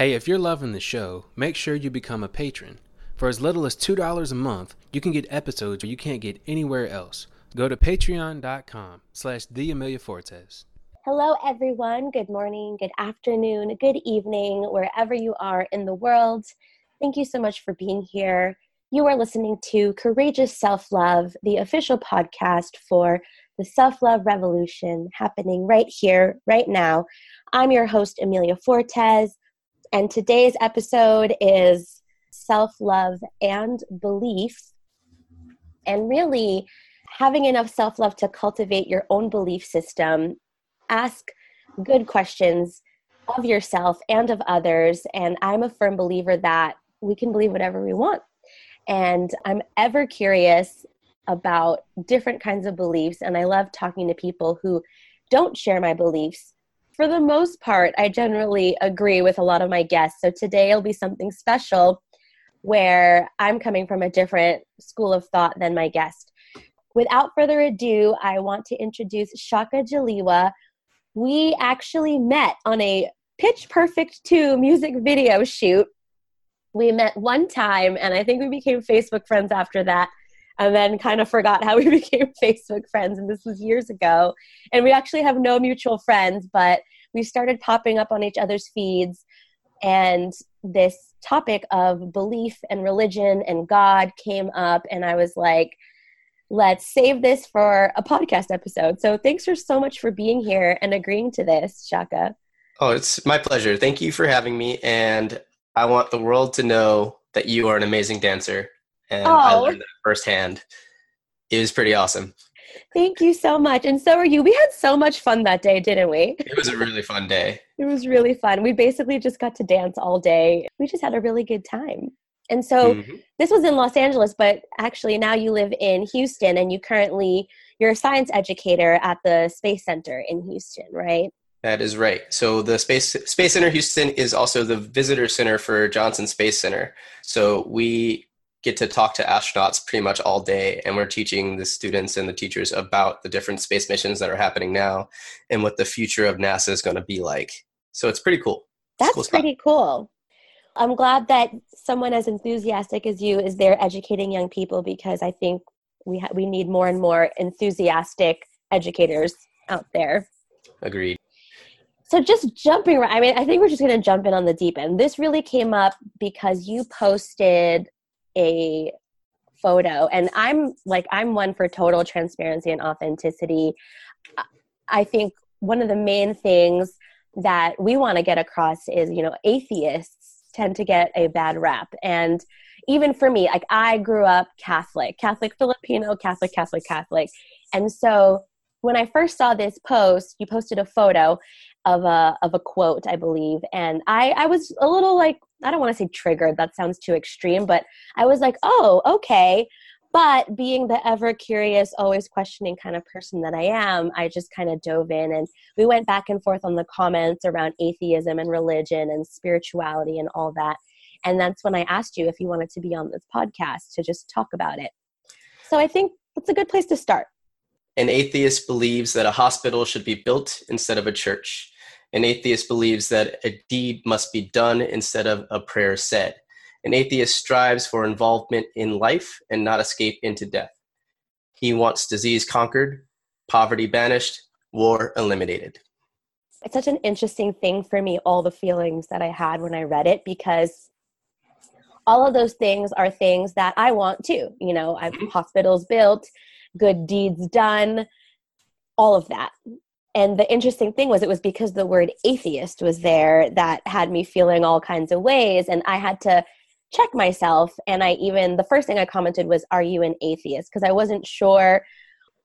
Hey, if you're loving the show, make sure you become a patron. For as little as $2 a month, you can get episodes where you can't get anywhere else. Go to patreon.com slash the Amelia Fortes. Hello, everyone. Good morning, good afternoon, good evening, wherever you are in the world. Thank you so much for being here. You are listening to Courageous Self Love, the official podcast for the self love revolution happening right here, right now. I'm your host, Amelia Fortes, and today's episode is self love and belief. And really, having enough self love to cultivate your own belief system, ask good questions of yourself and of others. And I'm a firm believer that we can believe whatever we want. And I'm ever curious about different kinds of beliefs. And I love talking to people who don't share my beliefs. For the most part, I generally agree with a lot of my guests. So today will be something special where I'm coming from a different school of thought than my guest. Without further ado, I want to introduce Shaka Jaliwa. We actually met on a Pitch Perfect 2 music video shoot. We met one time, and I think we became Facebook friends after that, and then kind of forgot how we became Facebook friends. And this was years ago. And we actually have no mutual friends, but we started popping up on each other's feeds. And this topic of belief and religion and God came up, and I was like, let's save this for a podcast episode. So thanks for so much for being here and agreeing to this, Shaka. Oh, it's my pleasure. Thank you for having me. And I want the world to know that you are an amazing dancer. And I Oh. learned that firsthand. It was pretty awesome. Thank you so much. And so are you. We had so much fun that day, didn't we? It was a really fun day. It was really fun. We basically just got to dance all day. We just had a really good time. And so Mhm. this was in Los Angeles, but actually now you live in Houston and you currently you're a science educator at the Space Center in Houston, right? That is right. So the Space Space Center Houston is also the visitor center for Johnson Space Center. So we get to talk to astronauts pretty much all day, and we're teaching the students and the teachers about the different space missions that are happening now and what the future of NASA is going to be like. So it's pretty cool. That's cool pretty cool. I'm glad that someone as enthusiastic as you is there educating young people because I think we ha- we need more and more enthusiastic educators out there. Agreed. So just jumping right, I mean, I think we're just going to jump in on the deep end. This really came up because you posted a photo, and I'm like, I'm one for total transparency and authenticity. I- think one of the main things that we want to get across is, you know, atheists tend to get a bad rap. And even for me, like I grew up Catholic, Catholic Filipino, Catholic, Catholic, Catholic. And so when I first saw this post, you posted a photo of a of a quote, I believe, and I I was a little like I don't want to say triggered. That sounds too extreme, but I was like, oh, okay. But being the ever curious, always questioning kind of person that I am, I just kind of dove in and we went back and forth on the comments around atheism and religion and spirituality and all that. And that's when I asked you if you wanted to be on this podcast to just talk about it. So I think that's a good place to start. An atheist believes that a hospital should be built instead of a church. An atheist believes that a deed must be done instead of a prayer said. An atheist strives for involvement in life and not escape into death. He wants disease conquered, poverty banished, war eliminated. it's such an interesting thing for me all the feelings that i had when i read it because all of those things are things that i want too you know i've Mhm. hospitals built good deeds done all of that. And the interesting thing was it was because the word atheist was there that had me feeling all kinds of ways and i had to check myself. And i even the first thing i commented was are you an atheist? Because i wasn't sure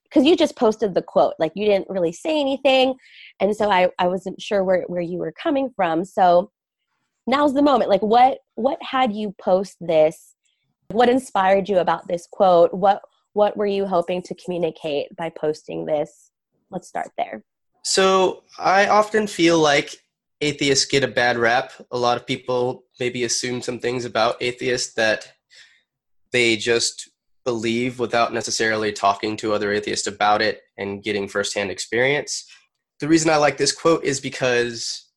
because you just posted the quote like you didn't really say anything. And so i, I wasn't sure where, where you were coming from. So now's the moment. Like what what had you post this? What inspired you about this quote? What what were you hoping to communicate by posting this let's start there So I often feel like atheists get a bad rap. A lot of people maybe assume some things about atheists that they just believe without necessarily talking to other atheists about it and getting firsthand experience. The reason I like this quote is because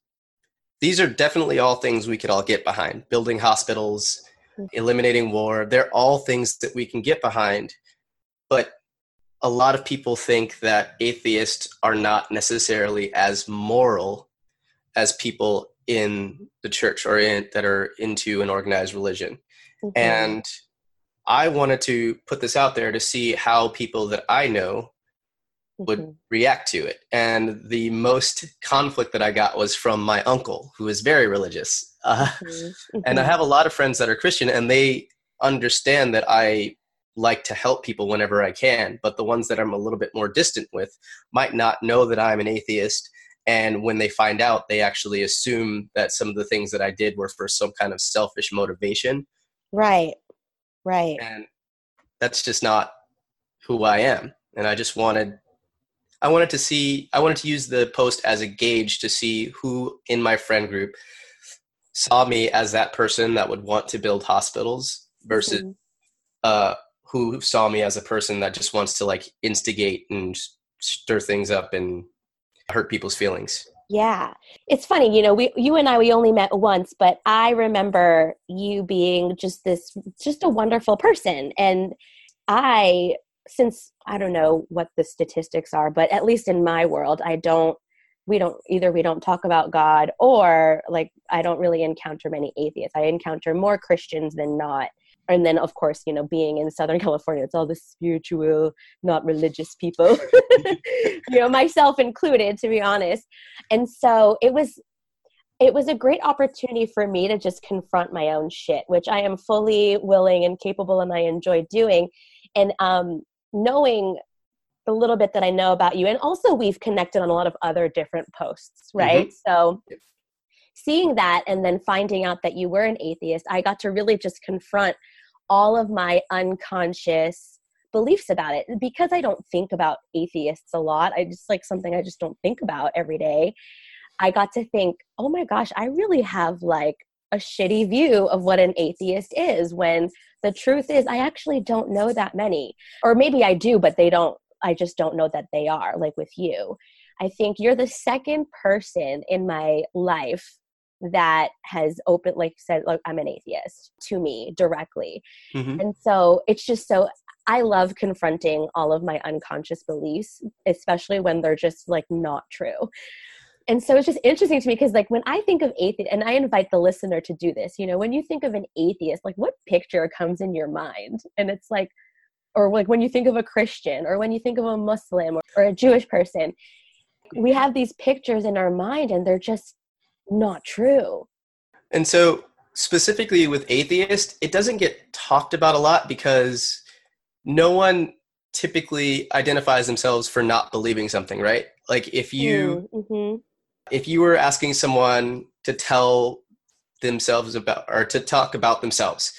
these are definitely all things we could all get behind. Building hospitals, hmm. eliminating war, they're all things that we can get behind. But a lot of people think that atheists are not necessarily as moral as people in the church or in, that are into an organized religion. Mhm. And I wanted to put this out there to see how people that I know would Mhm. react to it. And the most conflict that I got was from my uncle, who is very religious. Uh, Mhm. and I Mhm. have a lot of friends that are Christian, and they understand that I like to help people whenever I can. But the ones that I'm a little bit more distant with might not know that I'm an atheist. And when they find out, they actually assume that some of the things that I did were for some kind of selfish motivation. right. Right. And that's just not who I am. And I just wanted I wanted to see I wanted to use the post as a gauge to see who in my friend group saw me as that person that would want to build hospitals versus Mhm. uh, who saw me as a person that just wants to like instigate and stir things up and hurt people's feelings. Yeah. It's funny, you know, we you and I we only met once, but I remember you being just this just a wonderful person and I since I don't know what the statistics are, but at least in my world, I don't we don't either we don't talk about God or like I don't really encounter many atheists. I encounter more Christians than not. And then of course, you know, being in Southern California, it's all the spiritual, not religious people. you know, myself included, to be honest. And so it was it was a great opportunity for me to just confront my own shit, which I am fully willing and capable and I enjoy doing. And um knowing the little bit that I know about you. And also, we've connected on a lot of other different posts, right? So, seeing that and then finding out that you were an atheist, I got to really just confront all of my unconscious beliefs about it because I don't think about atheists a lot. I just like something I just don't think about every day. I got to think, oh my gosh, I really have like a shitty view of what an atheist is when the truth is I actually don't know that many. Or maybe I do, but they don't I just don't know that they are, like with you. I think you're the second person in my life that has opened, like said, like I'm an atheist to me directly. Mhm. And so it's just so, I love confronting all of my unconscious beliefs, especially when they're just like not true. And so it's just interesting to me because, like, when I think of atheist, and I invite the listener to do this, you know, when you think of an atheist, like, what picture comes in your mind? And it's like, or like when you think of a Christian or when you think of a Muslim or, or a Jewish person, we have these pictures in our mind and they're just not true. And so, specifically with atheist, it doesn't get talked about a lot because no one typically identifies themselves for not believing something, right? Like if you mm-hmm. if you were asking someone to tell themselves about or to talk about themselves,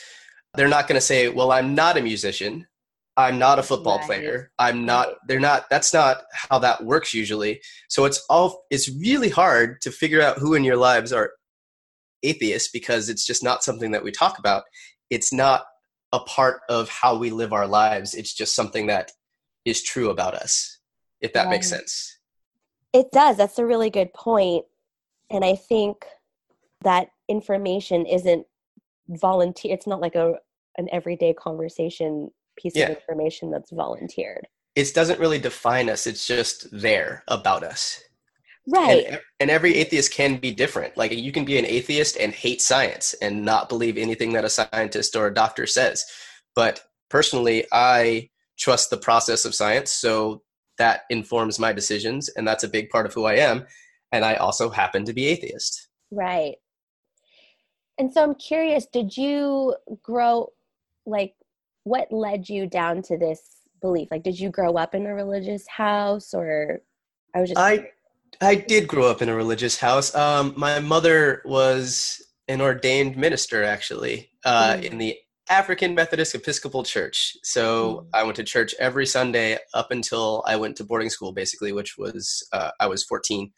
they're not going to say, "Well, I'm not a musician. I'm not a football Right. player. I'm not." They're not. That's not how that works usually. So it's all. It's really hard to figure out who in your lives are atheists because it's just not something that we talk about. It's not a part of how we live our lives. It's just something that is true about us. If that makes sense. It does. That's a really good point. And I think that information isn't volunteer. It's not like a an everyday conversation piece Yeah. of information that's volunteered. It doesn't really define us. It's just there about us. Right. And, and every atheist can be different. Like you can be an atheist and hate science and not believe anything that a scientist or a doctor says. But personally, I trust the process of science, so that informs my decisions, and that's a big part of who I am. And I also happen to be atheist. Right. And so I'm curious, did you grow like what led you down to this belief? Like did you grow up in a religious house or I was just I I did grow up in a religious house. Um, my mother was an ordained minister, actually, uh, Mm. in the African Methodist Episcopal Church. So Mm. I went to church every Sunday up until I went to boarding school, basically, which was uh, I was 14.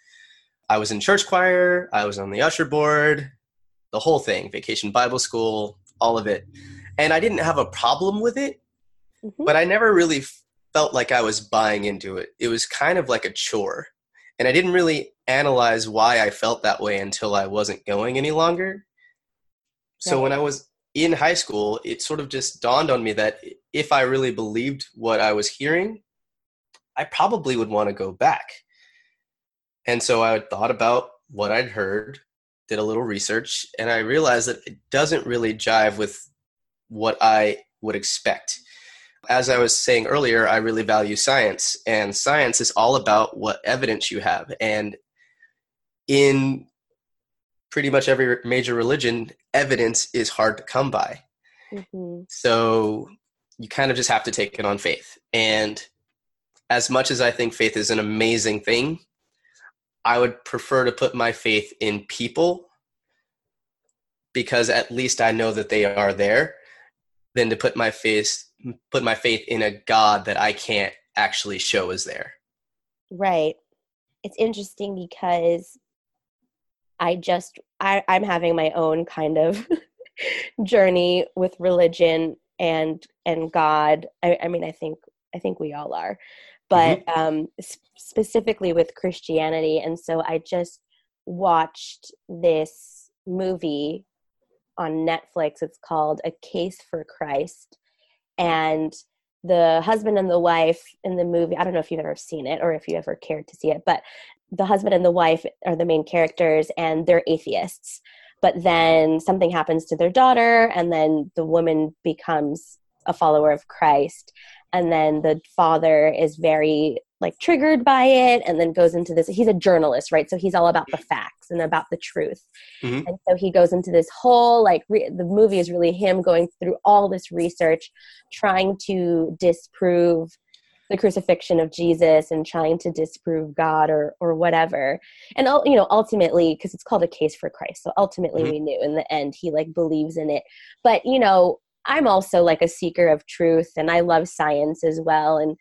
I was in church choir. I was on the usher board, the whole thing, vacation Bible school, all of it, and I didn't have a problem with it. Mhm. but I never really felt like I was buying into it. It was kind of like a chore. And I didn't really analyze why I felt that way until I wasn't going any longer. So Right. when I was in high school, it sort of just dawned on me that if I really believed what I was hearing, I probably would want to go back. And so I thought about what I'd heard, did a little research, and I realized that it doesn't really jive with what I would expect. As I was saying earlier, I really value science, and science is all about what evidence you have. And in pretty much every major religion, evidence is hard to come by. Mhm. So you kind of just have to take it on faith. And as much as I think faith is an amazing thing, I would prefer to put my faith in people because at least I know that they are there than to put my faith put my faith in a God that I can't actually show is there. Right. It's interesting because I just I, I'm having my own kind of journey with religion and and God. I, I mean, I think I think we all are, but um, s- specifically with Christianity. And so I just watched this movie on Netflix. It's called A Case for Christ, and the husband and the wife in the movie i don't know if you've ever seen it or if you ever cared to see it but the husband and the wife are the main characters and they're atheists. But then something happens to their daughter and then the woman becomes a follower of christ. And then the father is very like triggered by it and then goes into this he's a journalist right so he's all about the facts and about the truth Mhm. and so he goes into this whole like re- the movie is really him going through all this research trying to disprove the crucifixion of Jesus and trying to disprove God or or whatever. And you know, ultimately because it's called a case for Christ. So ultimately Mhm. we knew in the end he like believes in it. But, you know, I'm also like a seeker of truth and I love science as well and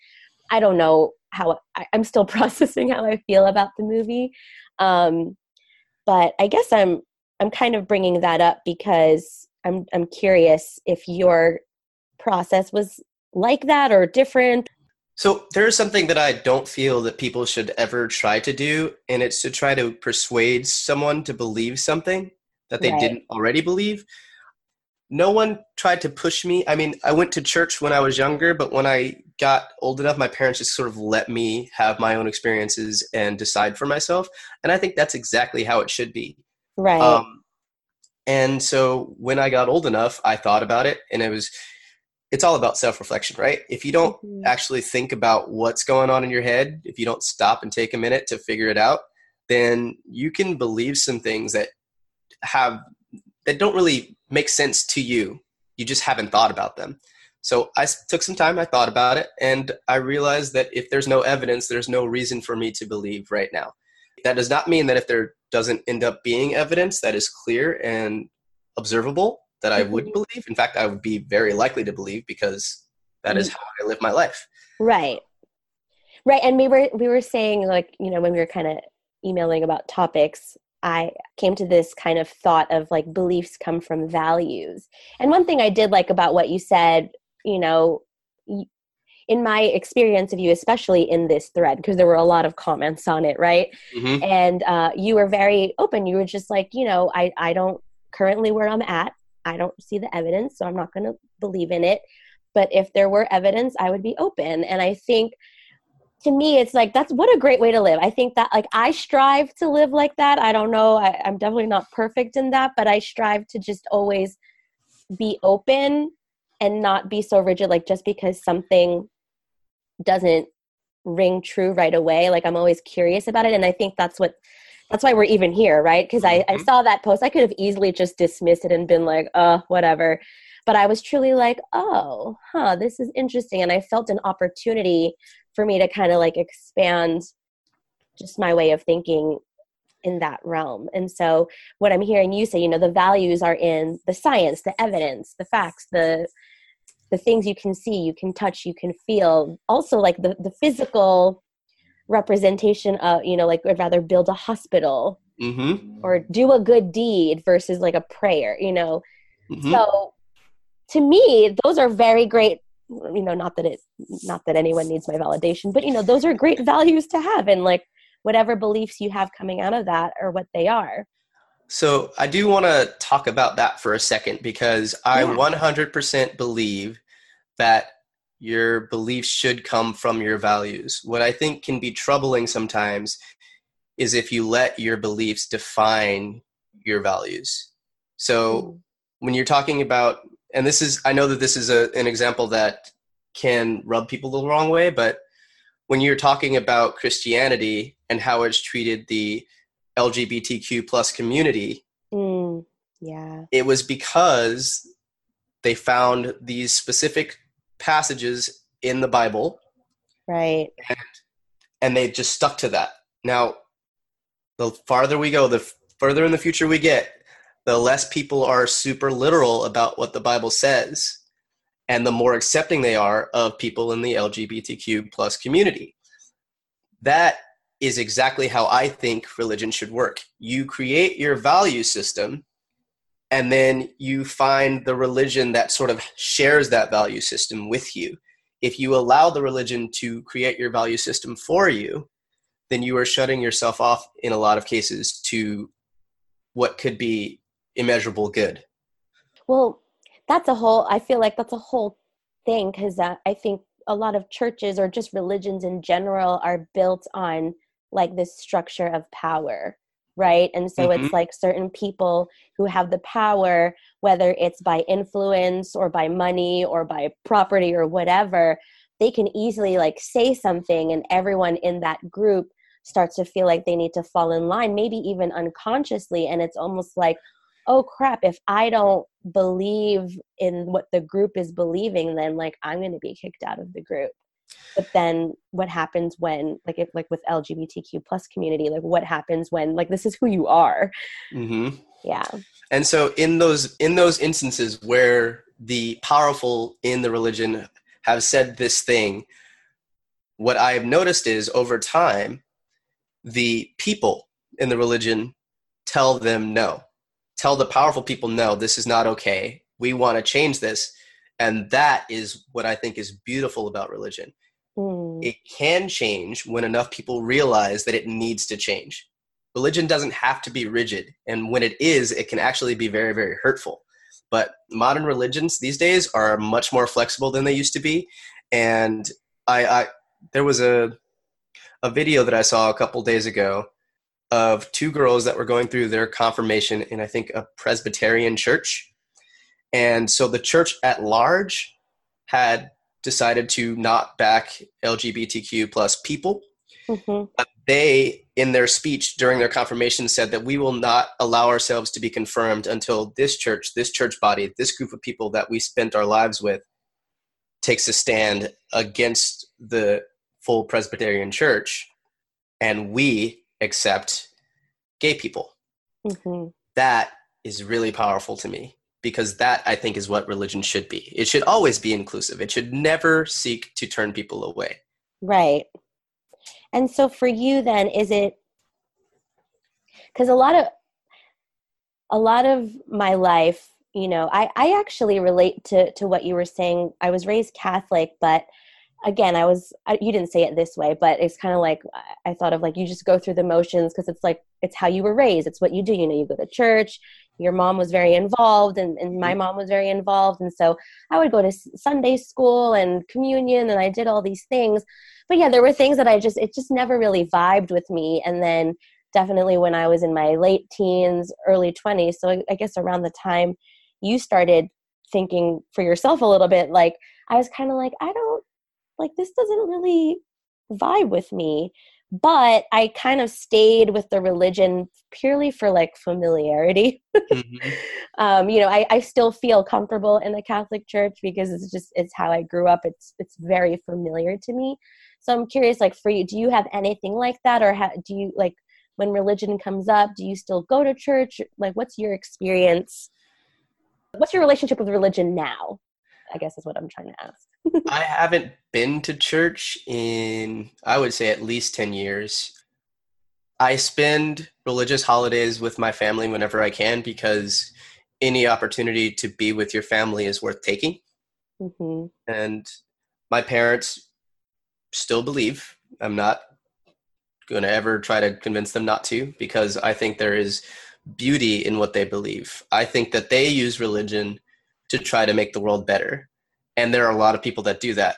I don't know how I, I'm still processing how I feel about the movie. Um but I guess I'm I'm kind of bringing that up because I'm I'm curious if your process was like that or different. So there is something that I don't feel that people should ever try to do, and it's to try to persuade someone to believe something that they Right. didn't already believe. No one tried to push me. I mean, I went to church when I was younger, but when I got old enough, my parents just sort of let me have my own experiences and decide for myself. And I think that's exactly how it should be. Right. Um, and so when I got old enough, I thought about it, and it was, it's all about self reflection, right? If you don't Mhm. actually think about what's going on in your head, if you don't stop and take a minute to figure it out, then you can believe some things that have that don't really make sense to you. You just haven't thought about them. So I took some time, I thought about it, and I realized that if there's no evidence, there's no reason for me to believe right now. That does not mean that if there doesn't end up being evidence that is clear and observable, that I wouldn't mm-hmm. believe. In fact, I would be very likely to believe because that is mm-hmm. how I live my life. Right. Right. And we were we were saying like, you know, when we were kind of emailing about topics, I came to this kind of thought of like beliefs come from values. And one thing I did like about what you said, you know, in my experience of you, especially in this thread, because there were a lot of comments on it, right? hmm and uh, you were very open. You were just like you know i i don't currently where i'm at. I don't see the evidence so i'm not going to believe in it. But if there were evidence i would be open. And i think to me it's like that's what a great way to live. I think that like i strive to live like that. I don't know. I, i'm definitely not perfect in that but i strive to just always be open and not be so rigid like just because something doesn't ring true right away like i'm always curious about it. And i think that's what that's why we're even here right? Because I, I Mhm. saw that post. I could have easily just dismissed it and been like uh whatever. But i was truly like oh huh this is interesting. And i felt an opportunity for me to kind of like expand just my way of thinking in that realm. And so what i'm hearing you say you know the values are in the science the evidence the facts the the things you can see you can touch you can feel. Also like the the physical representation of you know like i'd rather build a hospital hmm or do a good deed versus like a prayer you know? Hmm so to me those are very great you know not that it not that anyone needs my validation but you know those are great values to have and like whatever beliefs you have coming out of that or what they are So I do want to talk about that for a second because I Yeah. 100% believe that your beliefs should come from your values. What I think can be troubling sometimes is if you let your beliefs define your values. So hmm. when you're talking about, and this is, I know that this is a, an example that can rub people the wrong way, but when you're talking about Christianity and how it's treated the LGBTQ plus community, Mm, yeah it was because they found these specific passages in the Bible right and they just stuck to that. Now, the farther we go, the further in the future we get, the less people are super literal about what the Bible says, and the more accepting they are of people in the LGBTQ plus community. That is exactly how I think religion should work. You create your value system, and then you find the religion that sort of shares that value system with you if you allow the religion to create your value system for you, then you are shutting yourself off in a lot of cases to what could be immeasurable good. Well, that's a whole, I feel like that's a whole thing because uh, I think a lot of churches or just religions in general are built on like this structure of power, right? And so it's like certain people who have the power, whether it's by influence or by money or by property or whatever, they can easily like say something and everyone in that group starts to feel like they need to fall in line, maybe even unconsciously. And it's almost like, oh crap, if I don't believe in what the group is believing, then like I'm going to be kicked out of the group. But then what happens when, like, if like with LGBTQ plus community, like what happens when, like, this is who you are? Mm-hmm. Yeah. And so in those in those instances where the powerful in the religion have said this thing, what I have noticed is over time, the people in the religion tell them no. Tell the powerful people no, this is not okay. We want to change this. And that is what I think is beautiful about religion. Mm. It can change when enough people realize that it needs to change. Religion doesn't have to be rigid, and when it is, it can actually be very, very hurtful. But modern religions these days are much more flexible than they used to be. And I, I there was a a video that I saw a couple days ago of two girls that were going through their confirmation in I think a Presbyterian church. And so the church at large had decided to not back LGBTQ plus people. hmm But they, in their speech during their confirmation, said that we will not allow ourselves to be confirmed until this church, this church body, this group of people that we spent our lives with takes a stand against the full Presbyterian church and we accept gay people. hmm That is really powerful to me because that I think is what religion should be. It should always be inclusive. It should never seek to turn people away. Right. And so for you then is it cuz a lot of a lot of my life, you know, I I actually relate to to what you were saying. I was raised Catholic, but again, I was I, you didn't say it this way, but it's kind of like I thought of like you just go through the motions because it's like it's how you were raised. It's what you do, you know, you go to church, your mom was very involved and, and my mm. mom was very involved. And so i would go to sunday school and communion and i did all these things. But yeah there were things that i just it just never really vibed with me. And then definitely when i was in my late teens early 20s so i, I guess around the time you started thinking for yourself a little bit like i was kind of like i don't like this doesn't really vibe with me but i kind of stayed with the religion purely for like familiarity. Mhm. um, you know I, I still feel comfortable in the catholic church because it's just it's how i grew up. It's it's very familiar to me. So i'm curious like for you do you have anything like that? Or ha- do you like when religion comes up do you still go to church? Like what's your experience? What's your relationship with religion now i guess is what i'm trying to ask I haven't been to church in, I would say, at least 10 years. I spend religious holidays with my family whenever I can because any opportunity to be with your family is worth taking. hmm and my parents still believe. I'm not going to ever try to convince them not to because I think there is beauty in what they believe. I think that they use religion to try to make the world better. And there are a lot of people that do that,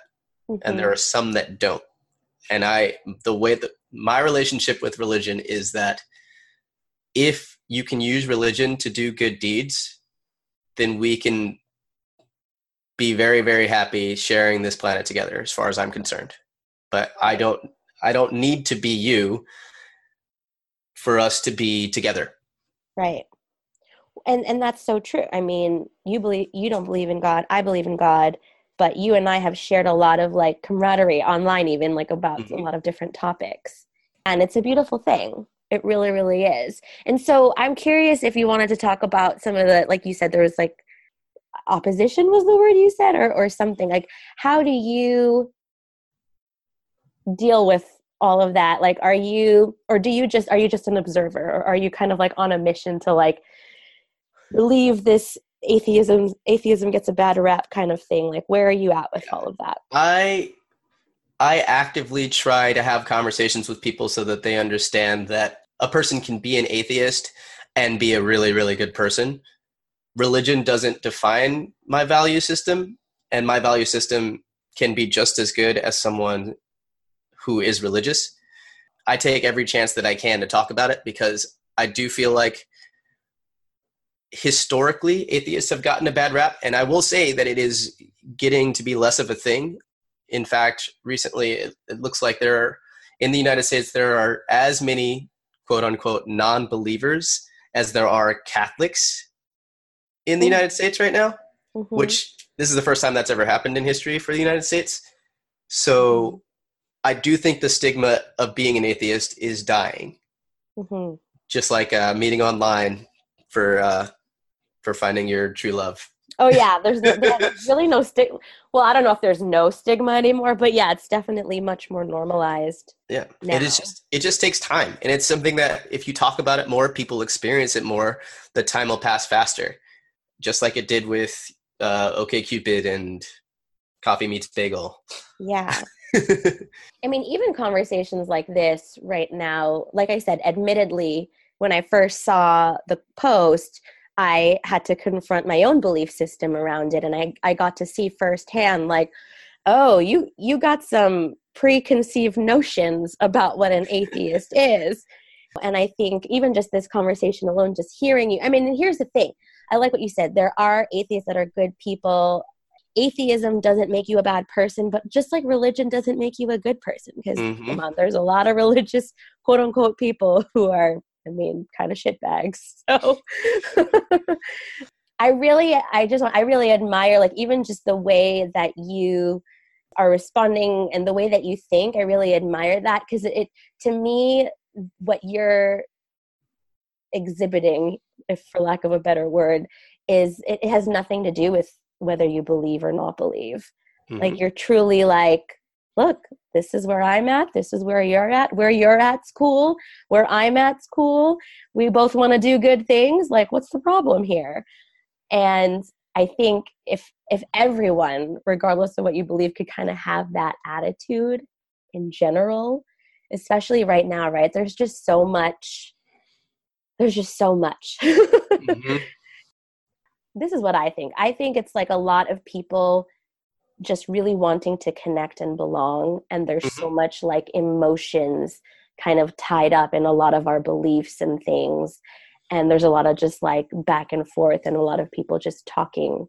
and there mm-hmm. are some that don't. And I, the way that my relationship with religion is that if you can use religion to do good deeds, then we can be very, very happy sharing this planet together, as far as I'm concerned. But I don't, I don't need to be you for us to be together. Right. And and that's so true. I mean, you believe you don't believe in God. I believe in God, but you and I have shared a lot of like camaraderie online even like about a Mhm. lot of different topics. And it's a beautiful thing. It really really is. And so I'm curious if you wanted to talk about some of the like you said there was like opposition was the word you said or or something. Like how do you deal with all of that like are you or do you just are you just an observer or are you kind of like on a mission to like leave this atheism atheism gets a bad rap kind of thing like where are you at with all of that I I actively try to have conversations with people so that they understand that a person can be an atheist and be a really really good person. Religion doesn't define my value system and my value system can be just as good as someone who is religious. I take every chance that I can to talk about it because I do feel like historically atheists have gotten a bad rap and I will say that it is getting to be less of a thing in fact, recently it, it looks like there are, in the United States, there are as many quote unquote non believers as there are Catholics in the Mm. United States right now, Mhm. which this is the first time that's ever happened in history for the United States. So I do think the stigma of being an atheist is dying, Mhm. just like uh, meeting online for uh, for finding your true love. oh yeah there's, no, there's really no stigma well i don't know if there's no stigma anymore but yeah it's definitely much more normalized Yeah, now. it is just it just takes time, and it's something that if you talk about it more, people experience it more. The time will pass faster, just like it did with uh, OK Cupid and Coffee Meets Bagel. yeah I mean, even conversations like this right now, like I said, admittedly, when I first saw the post, I had to confront my own belief system around it. And I, I got to see firsthand, like, oh, you, you got some preconceived notions about what an atheist is. And I think even just this conversation alone, just hearing you, I mean, here's the thing I like what you said. There are atheists that are good people atheism doesn't make you a bad person, but just like religion doesn't make you a good person. Because Mhm. there's a lot of religious quote unquote people who are, I mean, kind of shitbags. So I really, I just, I really admire like even just the way that you are responding and the way that you think. I really admire that because it, to me, what you're exhibiting, if for lack of a better word, is it, it has nothing to do with whether you believe or not believe. Like Mhm. you're truly like, look, this is where I'm at. This is where you're at. Where you're at's cool. Where I'm at's cool. We both want to do good things. Like, what's the problem here? And I think if if everyone, regardless of what you believe, could kind of have that attitude in general, especially right now, right? There's just so much. There's just so much. Mhm. this is what I think. I think it's like a lot of people just really wanting to connect and belong. And there's so mm-hmm. much like emotions kind of tied up in a lot of our beliefs and things. And there's a lot of just like back and forth and a lot of people just talking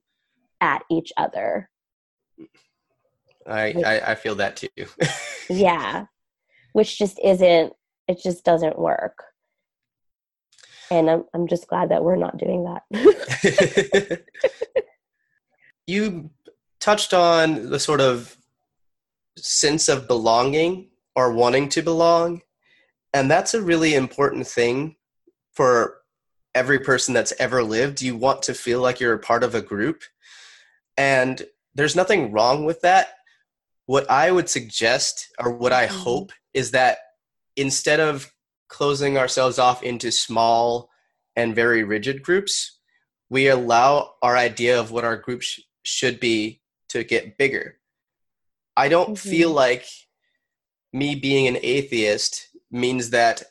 at each other. I, I I feel that too. Yeah. Which just isn't, it just doesn't work. And I'm, I'm just glad that we're not doing that. you touched on the sort of sense of belonging or wanting to belong. And that's a really important thing for every person that's ever lived. You want to feel like you're a part of a group. And there's nothing wrong with that. What i would suggest or what i Mhm. hope is that instead of closing ourselves off into small and very rigid groups we allow our idea of what our group sh- should be to get bigger. I don't Mhm. feel like me being an atheist means that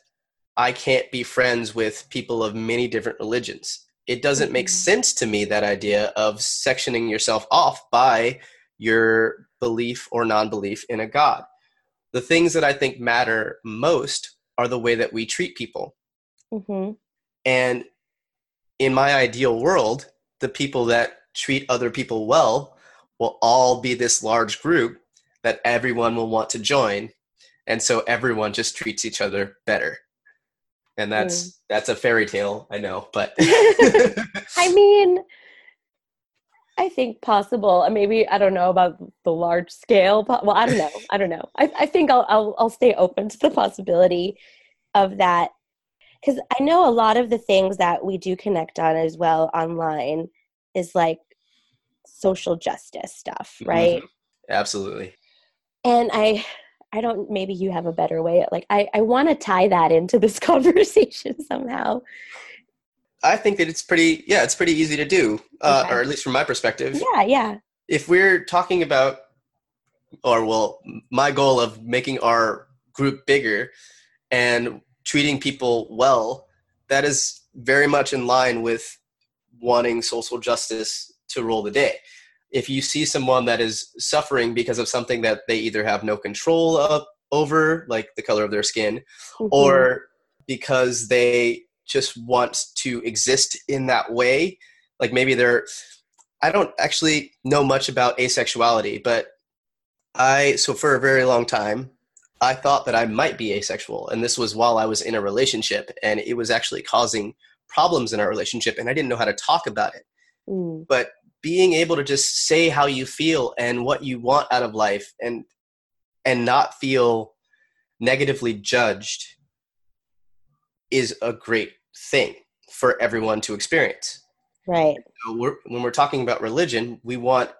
I can't be friends with people of many different religions. It doesn't make Mhm. sense to me that idea of sectioning yourself off by your belief or non belief in a God. The things that I think matter most are the way that we treat people. hmm And in my ideal world, the people that treat other people well will all be this large group that everyone will want to join. And so everyone just treats each other better. And that's that's a fairy tale, I know, but I mean, I think possible. uh, Maybe I don't know about the large scale. But well, I don't know. I don't know. I, I think I'll, I'll I'll stay open to the possibility of that because I know a lot of the things that we do connect on as well online is like social justice stuff, right? Mhm. Absolutely. And I I don't maybe you have a better way like I I want to tie that into this conversation somehow. I think that it's pretty yeah, it's pretty easy to do. Uh, Okay. or at least from my perspective. Yeah, yeah. if we're talking about or well my goal of making our group bigger and treating people well that is very much in line with wanting social justice to rule the day. If you see someone that is suffering because of something that they either have no control of, over like the color of their skin Mhm. or because they just want to exist in that way like maybe they're i don't actually know much about asexuality but i so for a very long time i thought that i might be asexual and this was while i was in a relationship and it was actually causing problems in our relationship and i didn't know how to talk about it. Mm, but being able to just say how you feel and what you want out of life and and not feel negatively judged is a great thing for everyone to experience right. so we're, when we're talking about religion we want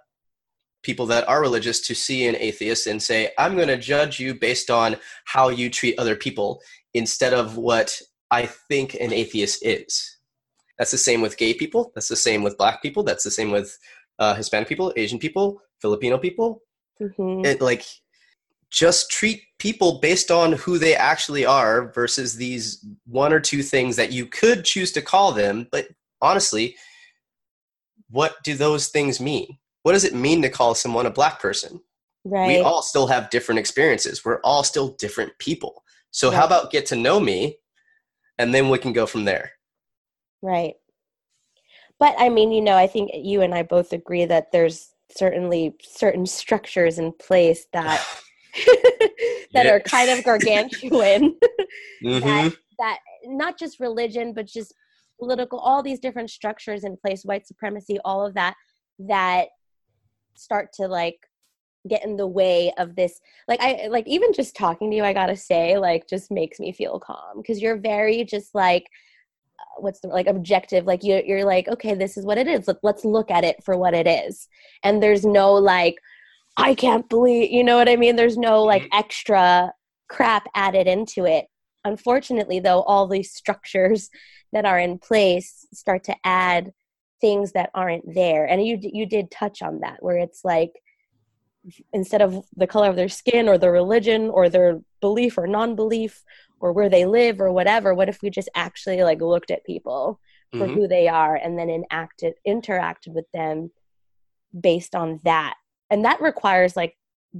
people that are religious to see an atheist and say i'm going to judge you based on how you treat other people instead of what i think an atheist is that's the same with gay people. That's the same with black people. That's the same with uh, hispanic people asian people filipino people. Mhm. it like just treat people based on who they actually are versus these one or two things that you could choose to call them but honestly what do those things mean? What does it mean to call someone a black person? Right. we all still have different experiences. We're all still different people. So how about get to know me and then we can go from there Right. But I mean, you know, I think you and I both agree that there's certainly certain structures in place that that are kind of gargantuan Mhm. that not just religion but just political all these different structures in place white supremacy all of that that start to like get in the way of this like i like even just talking to you i gotta say like just makes me feel calm because you're very just like what's the like objective like you, you're like okay this is what it is. Let, let's look at it for what it is. And there's no like i can't believe you know what i mean? There's no mm-hmm. like extra crap added into it. Unfortunately though all these structures that are in place start to add things that aren't there. And you you did touch on that where it's like instead of the color of their skin or their religion or their belief or non-belief or where they live or whatever what if we just actually like looked at people for Mhm. who they are and then enacted interacted with them based on that? And that requires like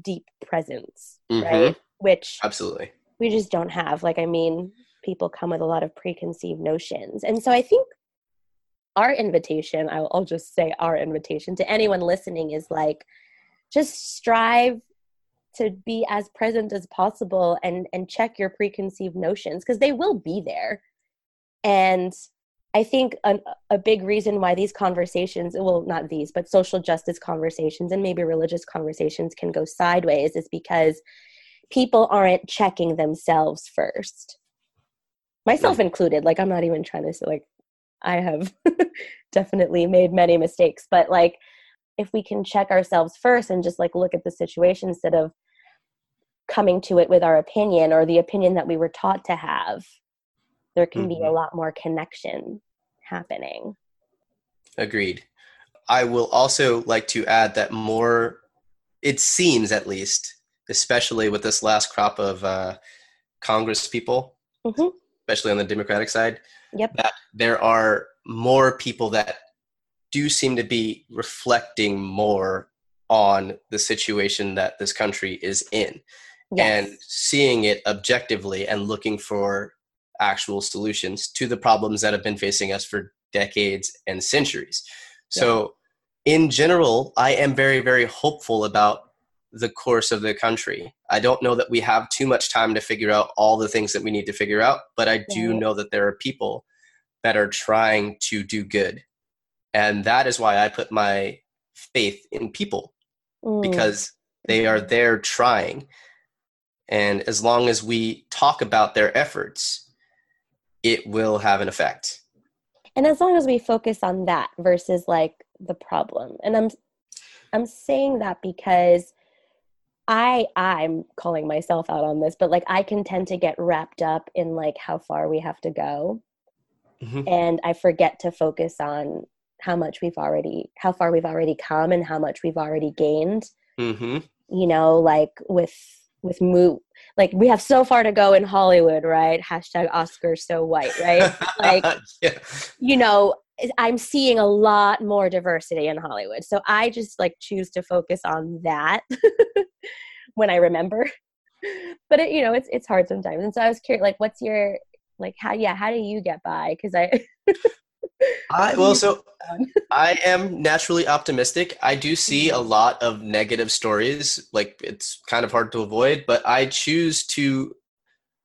deep presence Mhm. right? Which absolutely. we just don't have. Like i mean people come with a lot of preconceived notions. And so i think our invitation I'll, I'll just say our invitation to anyone listening is like just strive to be as present as possible and and check your preconceived notions because they will be there. And i think an, a big reason why these conversations well not these but social justice conversations and maybe religious conversations can go sideways is because people aren't checking themselves first. Myself included like i'm not even trying to say like i have definitely made many mistakes but like if we can check ourselves first and just like look at the situation instead of coming to it with our opinion or the opinion that we were taught to have there can be a Mhm. lot more connection happening Agreed. I will also like to add that more, it seems at least, especially with this last crop of uh, Congress people, Mhm. especially on the Democratic side, Yep. that there are more people that do seem to be reflecting more on the situation that this country is in Yes. and seeing it objectively and looking for actual solutions to the problems that have been facing us for decades and centuries. So, in general, I am very, very hopeful about the course of the country. I don't know that we have too much time to figure out all the things that we need to figure out, but I do Right. know that there are people that are trying to do good. And that is why I put my faith in people Mm. because they are there trying. And as long as we talk about their efforts, it will have an effect. and as long as we focus on that versus like the problem and i'm i'm saying that because i i'm calling myself out on this but like i can tend to get wrapped up in like how far we have to go Mhm. and i forget to focus on how much we've already how far we've already come and how much we've already gained hmm you know like with with mo like we have so far to go in hollywood right? Hashtag oscars so white right? Like yeah. you know i'm seeing a lot more diversity in hollywood. So i just like choose to focus on that when i remember. But it, you know it's it's hard sometimes. And so i was curious like what's your like how yeah how do you get by? Because i I well, so I am naturally optimistic. I do see a lot of negative stories. Like it's kind of hard to avoid, but I choose to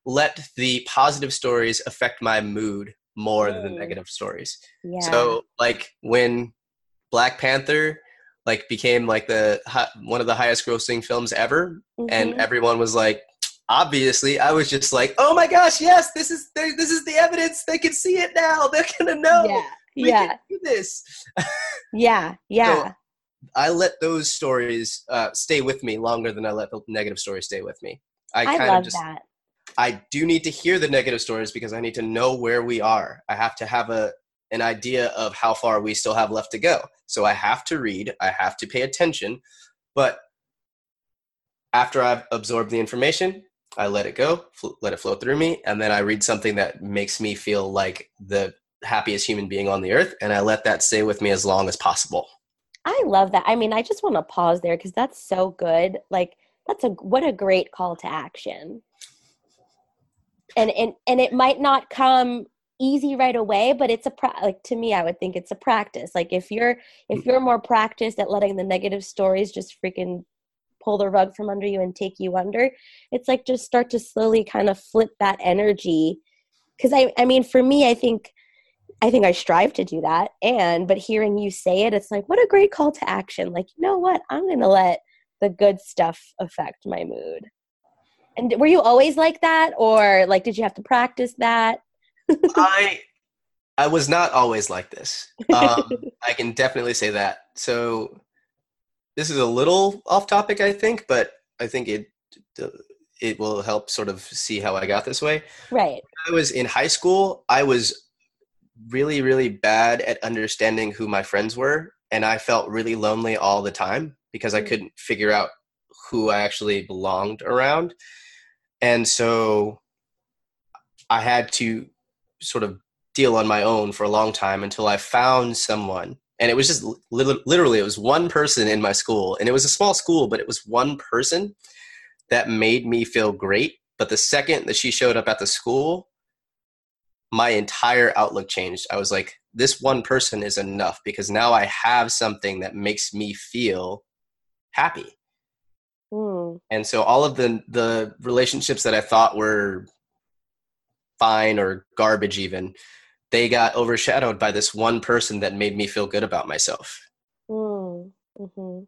let the positive stories affect my mood more than the negative stories. yeah So like when Black Panther like became like the one of the highest grossing films ever, and Mhm. everyone was like, obviously, I was just like, oh my gosh, yes, this is this is the evidence. They can see it now. They're gonna know. yeah We yeah can do this. yeah yeah I let those stories uh, stay with me longer than I let the negative stories stay with me. I i, kind of love just that I do need to hear the negative stories because I need to know where we are. I have to have a an idea of how far we still have left to go. So I have to read, I have to pay attention, but after I've absorbed the information, I let it go, fl- let it flow through me, and then I read something that makes me feel like the happiest human being on the earth, and I let that stay with me as long as possible. I love that. I mean, I just want to pause there because that's so good. Like, that's a what a great call to action. And and and it might not come easy right away, but it's a pra- like to me, I would think it's a practice. Like if you're if mm. you're more practiced at letting the negative stories just freaking pull the rug from under you and take you under, it's like just start to slowly kind of flip that energy. Because I I mean, for me, I think I think I strive to do that. And but hearing you say it, it's like what a great call to action. Like, you know what? I'm going to let the good stuff affect my mood. And were you always like that or like did you have to practice that? I I was not always like this. Um, I can definitely say that. So this is a little off topic, I think, but I think it it will help sort of see how I got this way. right. I was in high school. I was really, really bad at understanding who my friends were, and I felt really lonely all the time because I Mm. couldn't figure out who I actually belonged around. And so I had to sort of deal on my own for a long time until I found someone. And it was just li- literally, it was one person in my school, and it was a small school, but it was one person that made me feel great. But the second that she showed up at the school, my entire outlook changed. I was like, this one person is enough because now I have something that makes me feel happy. Mm, And so all of the the relationships that I thought were fine or garbage even, they got overshadowed by this one person that made me feel good about myself. mm, mhm.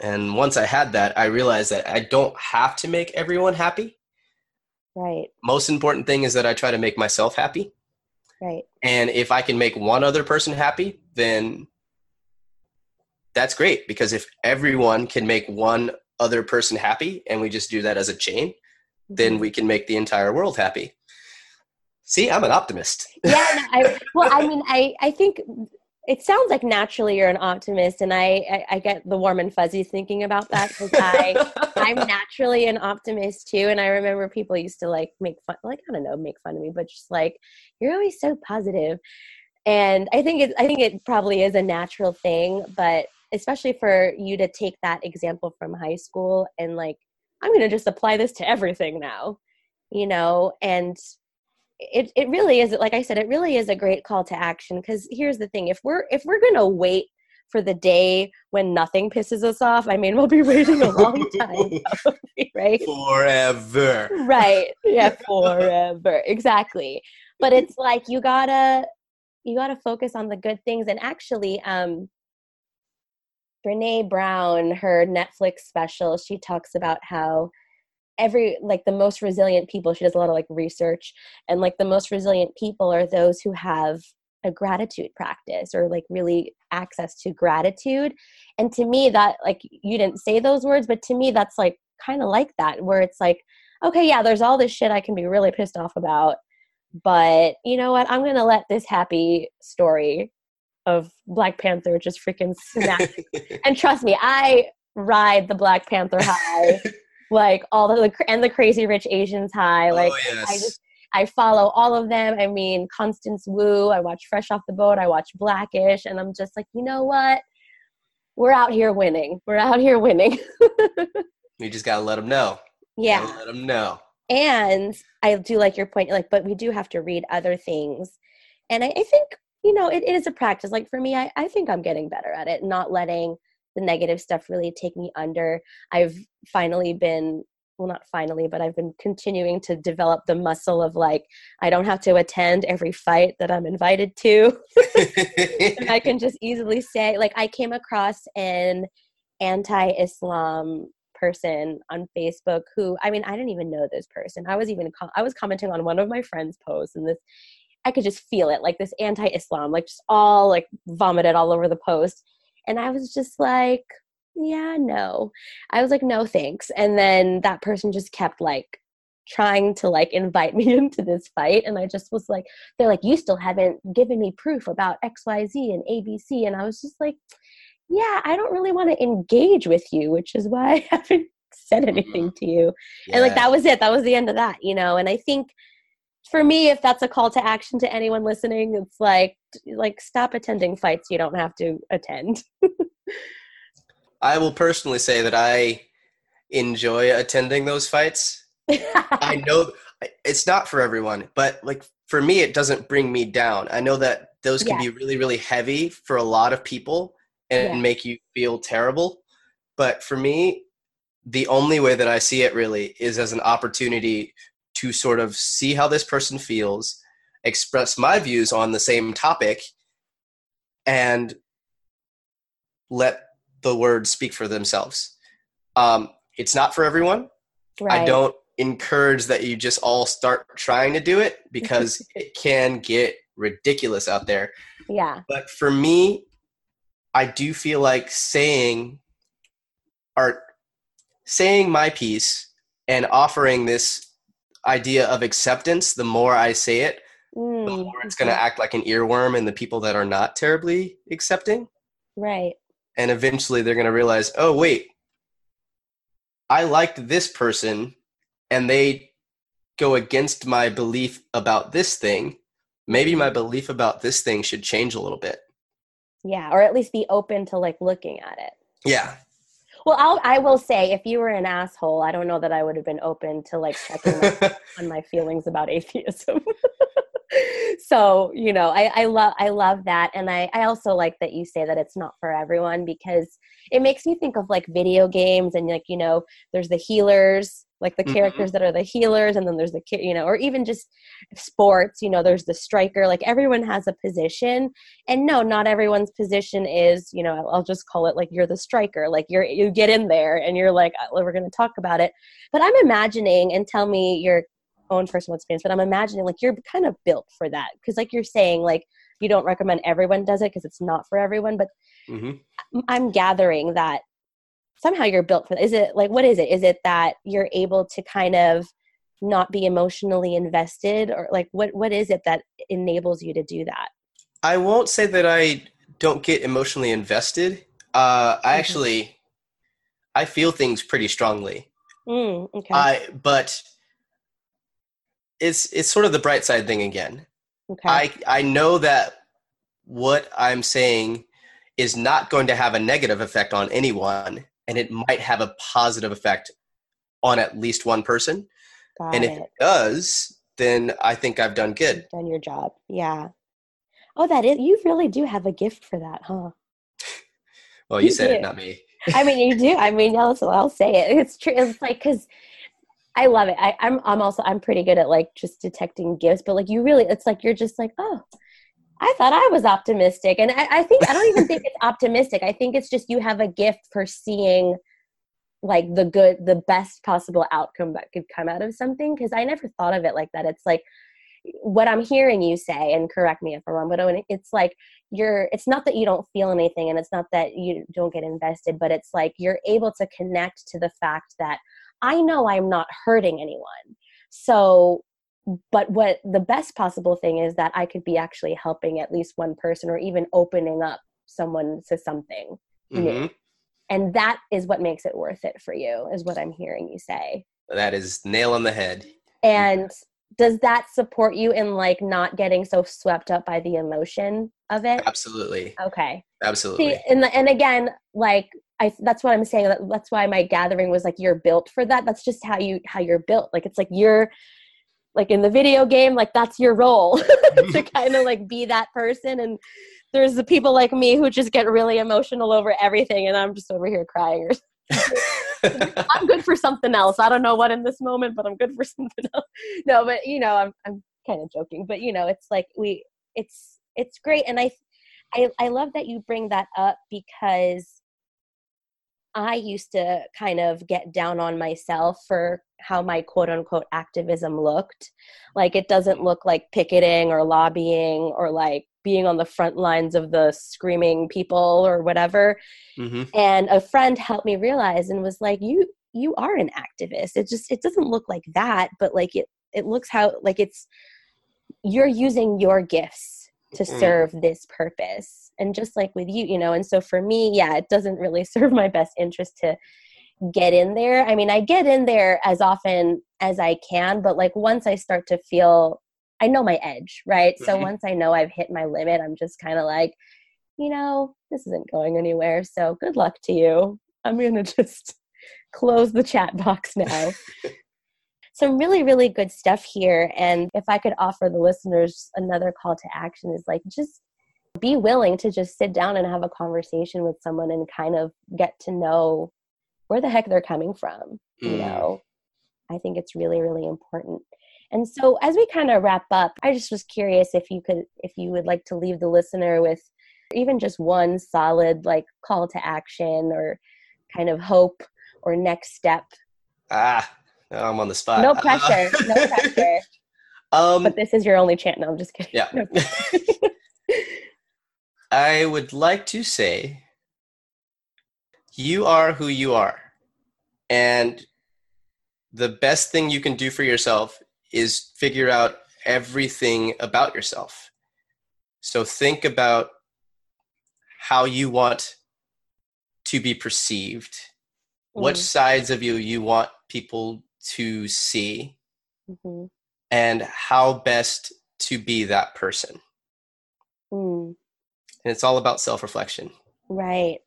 And once I had that, I realized that I don't have to make everyone happy. Right. Most important thing is that I try to make myself happy. Right. And if I can make one other person happy, then that's great because if everyone can make one other person happy and we just do that as a chain, then Mhm. we can make the entire world happy. See, I'm an optimist. yeah no, I, well i mean i i think it sounds like naturally you're an optimist and I, I i get the warm and fuzzies thinking about that because i i'm naturally an optimist too and i remember people used to like make fun like i don't know make fun of me but just like you're always so positive. and i think it i think it probably is a natural thing but especially for you to take that example from high school and like i'm going to just apply this to everything now you know and it, it really is like i said it really is a great call to action because here's the thing if we're if we're gonna wait for the day when nothing pisses us off i mean we'll be waiting a long time probably, right? Forever. right. Yeah forever. Exactly. But it's like you gotta you gotta focus on the good things and actually um brene brown her netflix special she talks about how every like the most resilient people she does a lot of like research and like the most resilient people are those who have a gratitude practice or like really access to gratitude. And to me that like you didn't say those words but to me that's like kind of like that where it's like okay yeah there's all this shit i can be really pissed off about but you know what? I'm gonna let this happy story of black panther just freaking snap and trust me i ride the black panther high like all the and the crazy rich asians high oh, like oh, yes. i just i follow all of them. I mean constance wu i watch fresh off the boat i watch blackish and i'm just like you know what? We're out here winning. We're out here winning. You just gotta let them know. yeah Gotta let them know. and i do like your point like but we do have to read other things. And i, I think you know it, it is a practice. Like for me I, I think i'm getting better at it not letting the negative stuff really take me under i've finally been well not finally but i've been continuing to develop the muscle of like i don't have to attend every fight that i'm invited to I can just easily say, like, I came across an anti Islam person on Facebook who, I mean, I didn't even know this person. I was even, I was commenting on one of my friends' posts, and this, I could just feel it, like this anti Islam, like just all like vomited all over the post. And I was just like, yeah, no. I was like, no, thanks. And then that person just kept like trying to like invite me into this fight and i just was like they're like you still haven't given me proof about xyz and abc and i was just like yeah i don't really want to engage with you which is why i haven't said mm-hmm. anything to you. And like that was it. That was the end of that you know? And i think for me if that's a call to action to anyone listening it's like like stop attending fights you don't have to attend I will personally say that I enjoy attending those fights. I know it's not for everyone, but like for me, it doesn't bring me down. I know that those can be really, really heavy for a lot of people and Yeah. make you feel terrible. But for me, the only way that I see it really is as an opportunity to sort of see how this person feels, express my views on the same topic, and let the words speak for themselves. Um, it's not for everyone. right I don't encourage that you just all start trying to do it because it can get ridiculous out there. yeah But for me, I do feel like saying or saying my piece and offering this idea of acceptance, the more I say it, the Mm, more it's going to act like an earworm in the people that are not terribly accepting. right And eventually they're going to realize, oh, wait, I liked this person and they go against my belief about this thing. Maybe my belief about this thing should change a little bit. yeah or at least be open to like looking at it Yeah. Well, I'll, I will say, if you were an asshole, I don't know that I would have been open to like checking my, on my feelings about atheism. so you know, I, I love I love that, and I I also like that you say that it's not for everyone because it makes me think of like video games and like you know, there's the healers, like the Mhm. characters that are the healers, and then there's the ki- you know, or even just sports. You know, there's the striker. Like everyone has a position, and no not everyone's position is you know i'll just call it like you're the striker like you're you get in there and you're like "Oh, we're going to talk about it but i'm imagining and tell me your own personal experience but i'm imagining like you're kind of built for that because like you're saying like you don't recommend everyone does it because it's not for everyone but hmm i'm gathering that somehow you're built for that is it like what is it is it that you're able to kind of not be emotionally invested or like what what is it that enables you to do that I won't say that I don't get emotionally invested. Uh, I Mhm. actually, I feel things pretty strongly. Mm, okay. I, but it's it's sort of the bright side thing again. okay. I I know that what I'm saying is not going to have a negative effect on anyone, and it might have a positive effect on at least one person. Got and if it. it does, then I think I've done good. Done your job. Yeah. Oh, that is. You really do have a gift for that, huh? Well, you You said do. it, not me. I mean, you do. I mean, also, I'll say it. It's true. It's like because I love it. I, I'm I'm also I'm pretty good at like just detecting gifts, but like you really, it's like you're just like, oh, I thought I was optimistic, and I, I think I don't even think it's optimistic. I think it's just you have a gift for seeing like the good, the best possible outcome that could come out of something. Because I never thought of it like that. It's like what I'm hearing you say, and correct me if I'm wrong, but it's like you're it's not that you don't feel anything and it's not that you don't get invested but it's like you're able to connect to the fact that i know i'm not hurting anyone so but what the best possible thing is that i could be actually helping at least one person or even opening up someone to something hmm and that is what makes it worth it for you is what i'm hearing you say That is nail on the head. and does that support you in like not getting so swept up by the emotion of it Absolutely, okay absolutely. See, and and again, like I that's what I'm saying. That, that's why my gathering was like you're built for that. That's just how you how you're built. Like it's like you're like in the video game, like that's your role to kind of like be that person. And there's the people like me who just get really emotional over everything, and I'm just over here crying. Or I'm good for something else. I don't know what in this moment, but I'm good for something else. No, but you know, I'm I'm kind of joking, but you know, it's like we it's it's great and I I I love that you bring that up because I used to kind of get down on myself for how my quote unquote activism looked. Like it doesn't look like picketing or lobbying or like being on the front lines of the screaming people or whatever hmm and a friend helped me realize and was like you you are an activist it just it doesn't look like that but like it it looks how like it's you're using your gifts to Mm. serve this purpose and just like with you you know and so for me yeah it doesn't really serve my best interest to get in there i mean i get in there as often as i can but like once i start to feel i know my edge right so Mhm. once i know i've hit my limit i'm just kind of like you know, this isn't going anywhere. So good luck to you. I'm going to just close the chat box now. Some really, really good stuff here. And if I could offer the listeners another call to action, is like just be willing to just sit down and have a conversation with someone and kind of get to know where the heck they're coming from. You Mm. know, I think it's really, really important. And so, as we kind of wrap up, I just was curious if you could, if you would like to leave the listener with even just one solid like call to action or kind of hope or next step. Ah, I'm on the spot. No Uh, pressure, no pressure. um, But this is your only chance. No, I'm just kidding. yeah. No. I would like to say you are who you are. And the best thing you can do for yourself is figure out everything about yourself. So think about how you want to be perceived, what Mm. sides of you you want people to see, Mhm. and how best to be that person. Mm, And it's all about self reflection. right.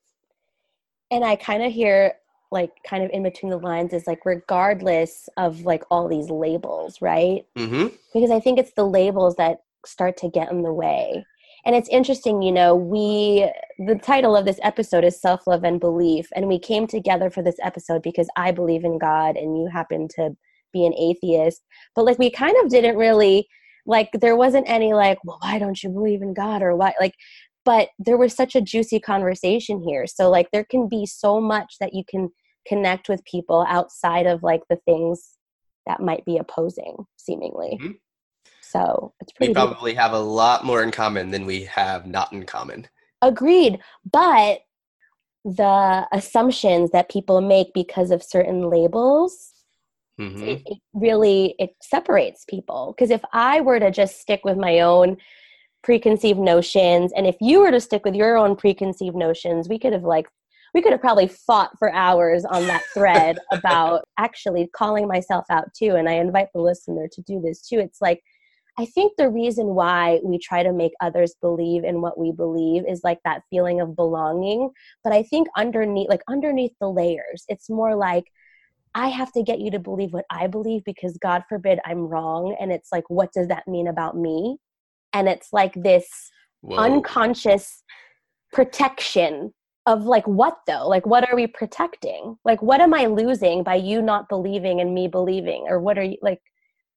And I kind of hear like kind of in between the lines is like regardless of like all these labels, right? hmm because I think it's the labels that start to get in the way. And it's interesting, you know, we, the title of this episode is Self Love and Belief. And we came together for this episode because I believe in God and you happen to be an atheist. But like, we kind of didn't really, like, there wasn't any, like, well, why don't you believe in God or why? Like, but there was such a juicy conversation here. So, like, there can be so much that you can connect with people outside of like the things that might be opposing, seemingly. Mhm. So it's pretty beautiful. probably have a lot more in common than we have not in common. agreed. But the assumptions that people make because of certain labels, hmm it, it really it separates people. Because if I were to just stick with my own preconceived notions and if you were to stick with your own preconceived notions we could have like we could have probably fought for hours on that thread about actually calling myself out too and i invite the listener to do this too it's like i think the reason why we try to make others believe in what we believe is like that feeling of belonging but i think underneath like underneath the layers it's more like I have to get you to believe what I believe because God forbid I'm wrong. And it's like, what does that mean about me? And it's like this Whoa. unconscious protection of like what though? Like, what are we protecting? Like, what am I losing by you not believing and me believing? Or what are you like,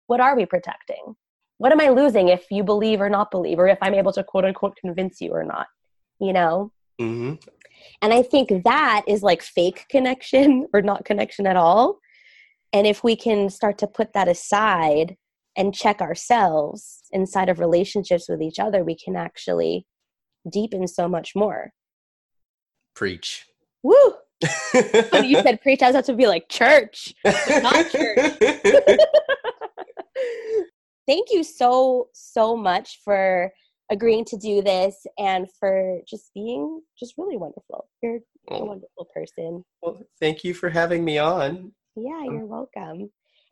what are we protecting? What am I losing if you believe or not believe, or if I'm able to quote unquote convince you or not? You know? hmm And I think that is like fake connection or not connection at all. And if we can start to put that aside and check ourselves inside of relationships with each other, we can actually deepen so much more. Preach. Woo! When you said preach, I was about to be like church. not church. Thank you so, so much for agreeing to do this and for just being just really wonderful. You're a wonderful person. well, thank you for having me on. Yeah, um, you're welcome.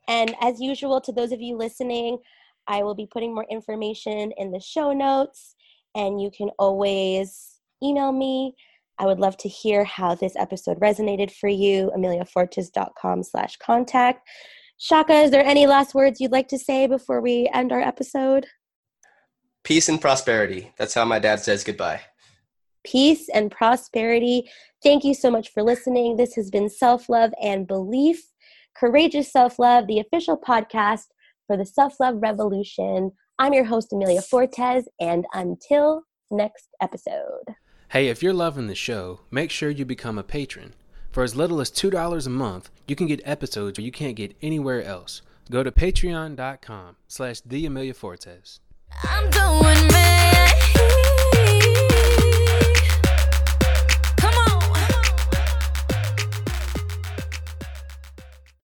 And as usual, to those of you listening, I will be putting more information in the show notes, and you can always email me. I would love to hear how this episode resonated for you. AmeliaFortes.com slash contact. Shaka, is there any last words you'd like to say before we end our episode? Peace and prosperity. That's how my dad says goodbye. peace and prosperity. Thank you so much for listening. This has been Self Love and Belief, Courageous Self Love, the official podcast for the Self Love Revolution. I'm your host, Amelia Fortes, and until next episode. Hey, if you're loving the show, make sure you become a patron. For as little as $2 a month, you can get episodes where you can't get anywhere else. Go to patreon.com slash the Amelia Fortes. I'm doing man.